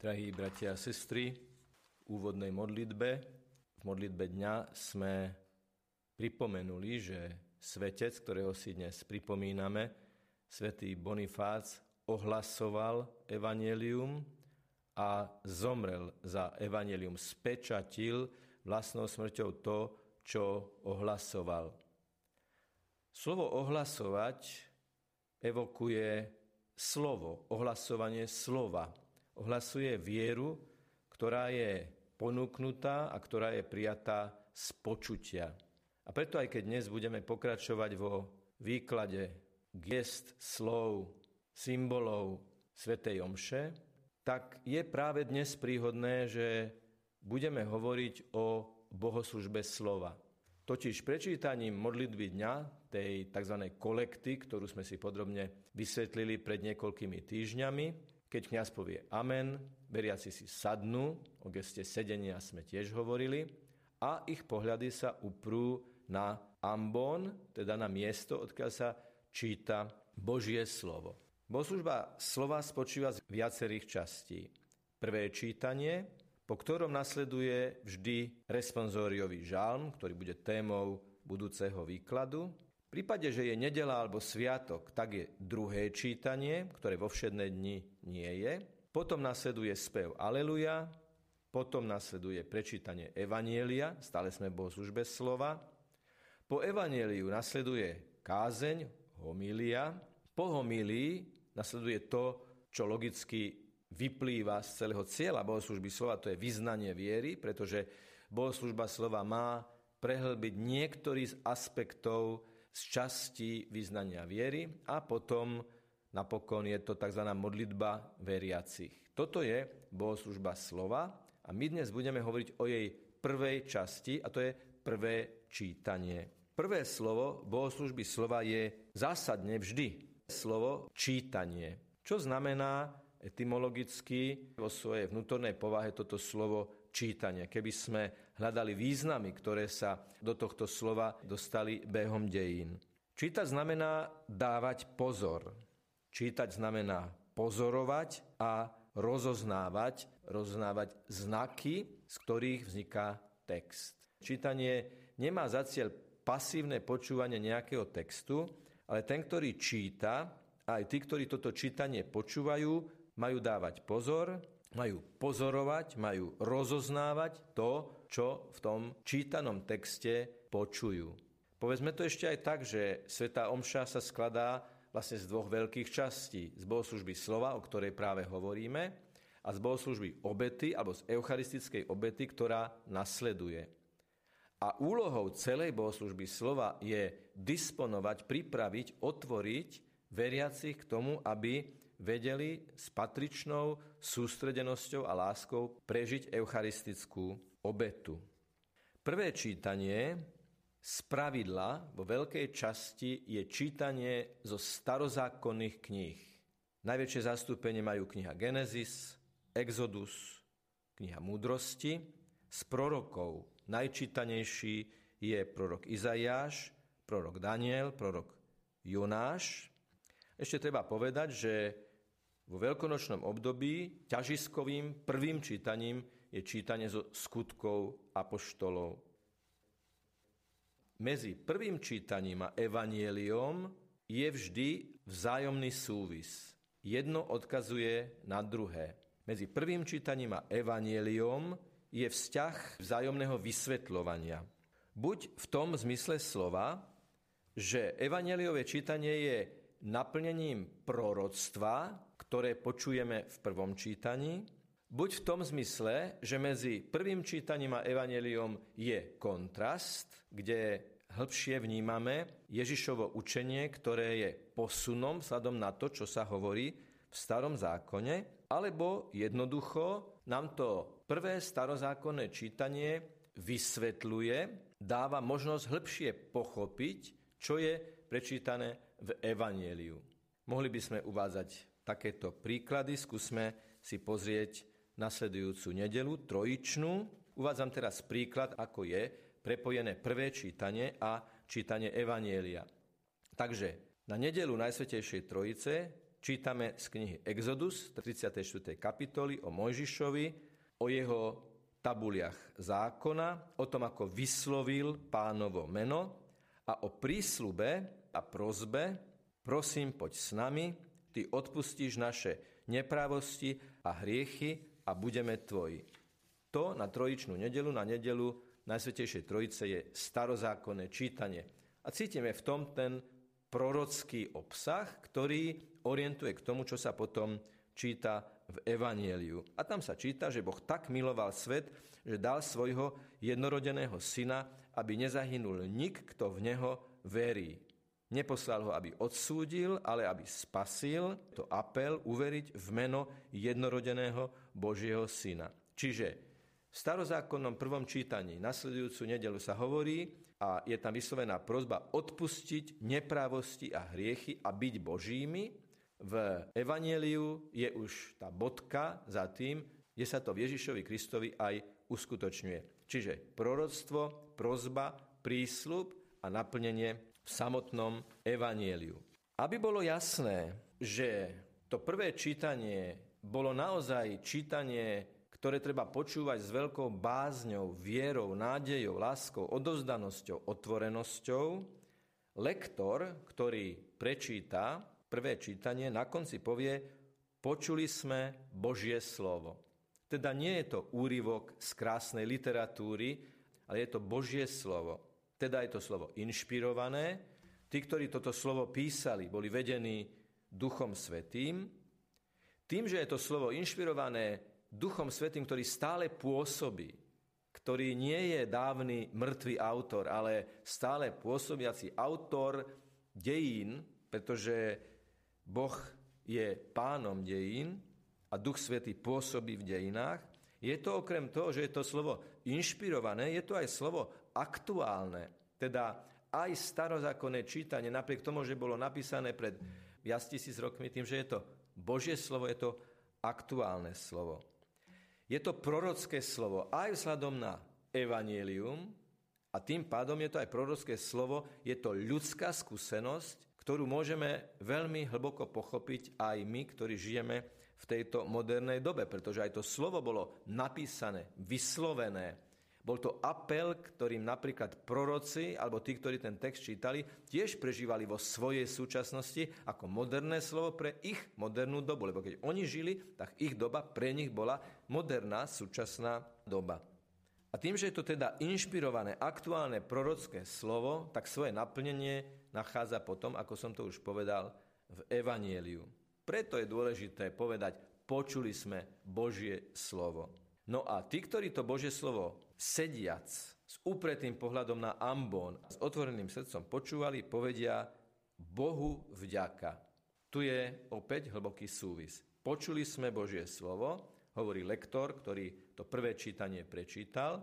Drahí bratia a sestry, v úvodnej modlitbe, v modlitbe dňa sme pripomenuli, že svetec, ktorého si dnes pripomíname, svätý Bonifác, ohlasoval evanelium a zomrel za evanelium, spečatil vlastnou smrťou to, čo ohlasoval. Slovo ohlasovať evokuje slovo, ohlasovanie slova ohlasuje vieru, ktorá je ponúknutá a ktorá je prijatá z počutia. A preto aj keď dnes budeme pokračovať vo výklade gest, slov, symbolov Svetej Omše, tak je práve dnes príhodné, že budeme hovoriť o bohoslužbe slova. Totiž prečítaním modlitby dňa, tej tzv. kolekty, ktorú sme si podrobne vysvetlili pred niekoľkými týždňami, keď kniaz povie amen, veriaci si sadnú, o geste sedenia sme tiež hovorili, a ich pohľady sa uprú na ambon, teda na miesto, odkiaľ sa číta Božie slovo. Bohoslužba slova spočíva z viacerých častí. Prvé čítanie, po ktorom nasleduje vždy responsóriový žalm, ktorý bude témou budúceho výkladu. V prípade, že je nedela alebo sviatok, tak je druhé čítanie, ktoré vo všedné dni nie je. Potom nasleduje spev Aleluja, potom nasleduje prečítanie Evanielia, stále sme v službe slova. Po Evanieliu nasleduje kázeň, homília. Po homílii nasleduje to, čo logicky vyplýva z celého cieľa bohoslužby slova, to je vyznanie viery, pretože bohoslužba slova má prehlbiť niektorý z aspektov z časti vyznania viery a potom napokon je to tzv. modlitba veriacich. Toto je bohoslužba slova a my dnes budeme hovoriť o jej prvej časti a to je prvé čítanie. Prvé slovo bohoslužby slova je zásadne vždy slovo čítanie, čo znamená etymologicky vo svojej vnútornej povahe toto slovo čítania. Keby sme hľadali významy, ktoré sa do tohto slova dostali behom dejín. Čítať znamená dávať pozor. Čítať znamená pozorovať a rozoznávať, rozoznávať znaky, z ktorých vzniká text. Čítanie nemá za cieľ pasívne počúvanie nejakého textu, ale ten, ktorý číta, aj tí, ktorí toto čítanie počúvajú, majú dávať pozor majú pozorovať, majú rozoznávať to, čo v tom čítanom texte počujú. Povedzme to ešte aj tak, že Sveta Omša sa skladá vlastne z dvoch veľkých častí. Z bohoslužby slova, o ktorej práve hovoríme, a z bohoslužby obety, alebo z eucharistickej obety, ktorá nasleduje. A úlohou celej bohoslužby slova je disponovať, pripraviť, otvoriť veriacich k tomu, aby vedeli s patričnou sústredenosťou a láskou prežiť eucharistickú obetu. Prvé čítanie z pravidla vo veľkej časti je čítanie zo starozákonných kníh. Najväčšie zastúpenie majú kniha Genesis, Exodus, kniha Múdrosti. Z prorokov najčítanejší je prorok Izajáš, prorok Daniel, prorok Jonáš. Ešte treba povedať, že vo veľkonočnom období ťažiskovým prvým čítaním je čítanie zo skutkov apoštolov. Medzi prvým čítaním a evanieliom je vždy vzájomný súvis. Jedno odkazuje na druhé. Medzi prvým čítaním a evanieliom je vzťah vzájomného vysvetľovania. Buď v tom zmysle slova, že evanieliové čítanie je naplnením proroctva, ktoré počujeme v prvom čítaní, buď v tom zmysle, že medzi prvým čítaním a evaneliom je kontrast, kde hĺbšie vnímame Ježišovo učenie, ktoré je posunom vzhľadom na to, čo sa hovorí v starom zákone, alebo jednoducho nám to prvé starozákonné čítanie vysvetľuje, dáva možnosť hĺbšie pochopiť, čo je prečítané v Evanieliu. Mohli by sme uvádzať takéto príklady. Skúsme si pozrieť nasledujúcu nedelu, trojičnú. Uvádzam teraz príklad, ako je prepojené prvé čítanie a čítanie Evanielia. Takže na nedelu Najsvetejšej Trojice čítame z knihy Exodus, 34. kapitoly o Mojžišovi, o jeho tabuliach zákona, o tom, ako vyslovil pánovo meno a o prísľube a prozbe, prosím, poď s nami, ty odpustíš naše neprávosti a hriechy a budeme tvoji. To na trojičnú nedelu, na nedelu Najsvetejšej Trojice je starozákonné čítanie. A cítime v tom ten prorocký obsah, ktorý orientuje k tomu, čo sa potom číta v Evanieliu. A tam sa číta, že Boh tak miloval svet, že dal svojho jednorodeného syna, aby nezahynul nik, kto v neho verí. Neposlal ho, aby odsúdil, ale aby spasil. To apel uveriť v meno jednorodeného Božieho syna. Čiže v starozákonnom prvom čítaní nasledujúcu nedelu sa hovorí a je tam vyslovená prozba odpustiť neprávosti a hriechy a byť Božími. V Evangeliu je už tá bodka za tým, kde sa to v Ježišovi Kristovi aj uskutočňuje. Čiže proroctvo, prozba, prísľub a naplnenie v samotnom evanieliu. Aby bolo jasné, že to prvé čítanie bolo naozaj čítanie, ktoré treba počúvať s veľkou bázňou, vierou, nádejou, láskou, odovzdanosťou, otvorenosťou, lektor, ktorý prečíta prvé čítanie, na konci povie, počuli sme Božie slovo. Teda nie je to úryvok z krásnej literatúry, ale je to Božie slovo. Teda je to slovo inšpirované. Tí, ktorí toto slovo písali, boli vedení Duchom Svetým. Tým, že je to slovo inšpirované Duchom Svetým, ktorý stále pôsobí, ktorý nie je dávny mŕtvý autor, ale stále pôsobiaci autor dejín, pretože Boh je pánom dejín a Duch Svetý pôsobí v dejinách, je to okrem toho, že je to slovo inšpirované, je to aj slovo aktuálne. Teda aj starozákonné čítanie, napriek tomu, že bolo napísané pred viac tisíc rokmi, tým, že je to Božie slovo, je to aktuálne slovo. Je to prorocké slovo aj vzhľadom na evanielium a tým pádom je to aj prorocké slovo, je to ľudská skúsenosť, ktorú môžeme veľmi hlboko pochopiť aj my, ktorí žijeme v tejto modernej dobe, pretože aj to slovo bolo napísané, vyslovené, bol to apel, ktorým napríklad proroci, alebo tí, ktorí ten text čítali, tiež prežívali vo svojej súčasnosti ako moderné slovo pre ich modernú dobu. Lebo keď oni žili, tak ich doba pre nich bola moderná súčasná doba. A tým, že je to teda inšpirované aktuálne prorocké slovo, tak svoje naplnenie nachádza potom, ako som to už povedal, v Evanieliu. Preto je dôležité povedať, počuli sme Božie slovo. No a tí, ktorí to Božie slovo sediac s upretým pohľadom na ambón, s otvoreným srdcom počúvali, povedia Bohu vďaka. Tu je opäť hlboký súvis. Počuli sme Božie slovo, hovorí lektor, ktorý to prvé čítanie prečítal,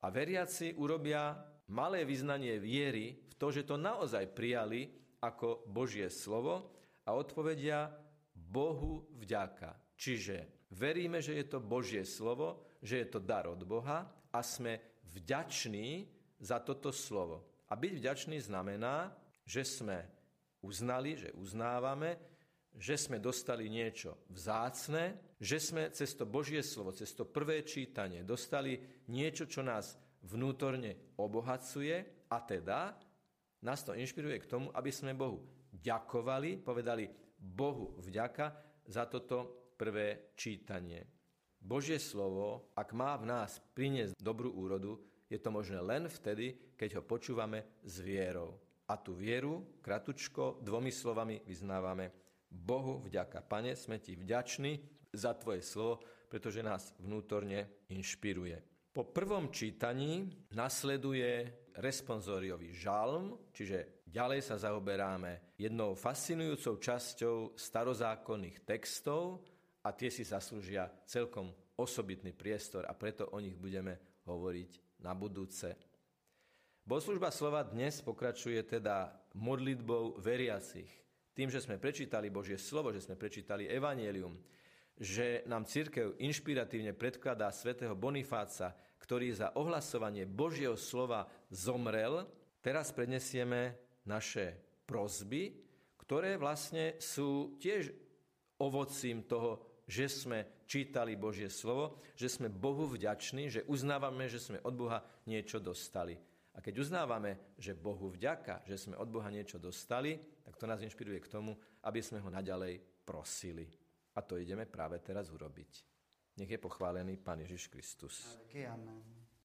a veriaci urobia malé vyznanie viery v to, že to naozaj prijali ako Božie slovo a odpovedia Bohu vďaka. Čiže Veríme, že je to Božie slovo, že je to dar od Boha a sme vďační za toto slovo. A byť vďačný znamená, že sme uznali, že uznávame, že sme dostali niečo vzácne, že sme cez to Božie slovo, cez to prvé čítanie dostali niečo, čo nás vnútorne obohacuje a teda nás to inšpiruje k tomu, aby sme Bohu ďakovali, povedali Bohu vďaka za toto prvé čítanie. Božie slovo, ak má v nás priniesť dobrú úrodu, je to možné len vtedy, keď ho počúvame s vierou. A tú vieru, kratučko, dvomi slovami vyznávame Bohu vďaka. Pane, sme ti vďační za tvoje slovo, pretože nás vnútorne inšpiruje. Po prvom čítaní nasleduje responsoriový žalm, čiže ďalej sa zaoberáme jednou fascinujúcou časťou starozákonných textov, a tie si zaslúžia celkom osobitný priestor a preto o nich budeme hovoriť na budúce. Bohoslužba slova dnes pokračuje teda modlitbou veriacich. Tým, že sme prečítali Božie slovo, že sme prečítali Evangelium, že nám církev inšpiratívne predkladá svätého Bonifáca, ktorý za ohlasovanie Božieho slova zomrel, teraz prednesieme naše prozby, ktoré vlastne sú tiež ovocím toho, že sme čítali Božie slovo, že sme Bohu vďační, že uznávame, že sme od Boha niečo dostali. A keď uznávame, že Bohu vďaka, že sme od Boha niečo dostali, tak to nás inšpiruje k tomu, aby sme ho naďalej prosili. A to ideme práve teraz urobiť. Nech je pochválený Pán Ježiš Kristus. Amen.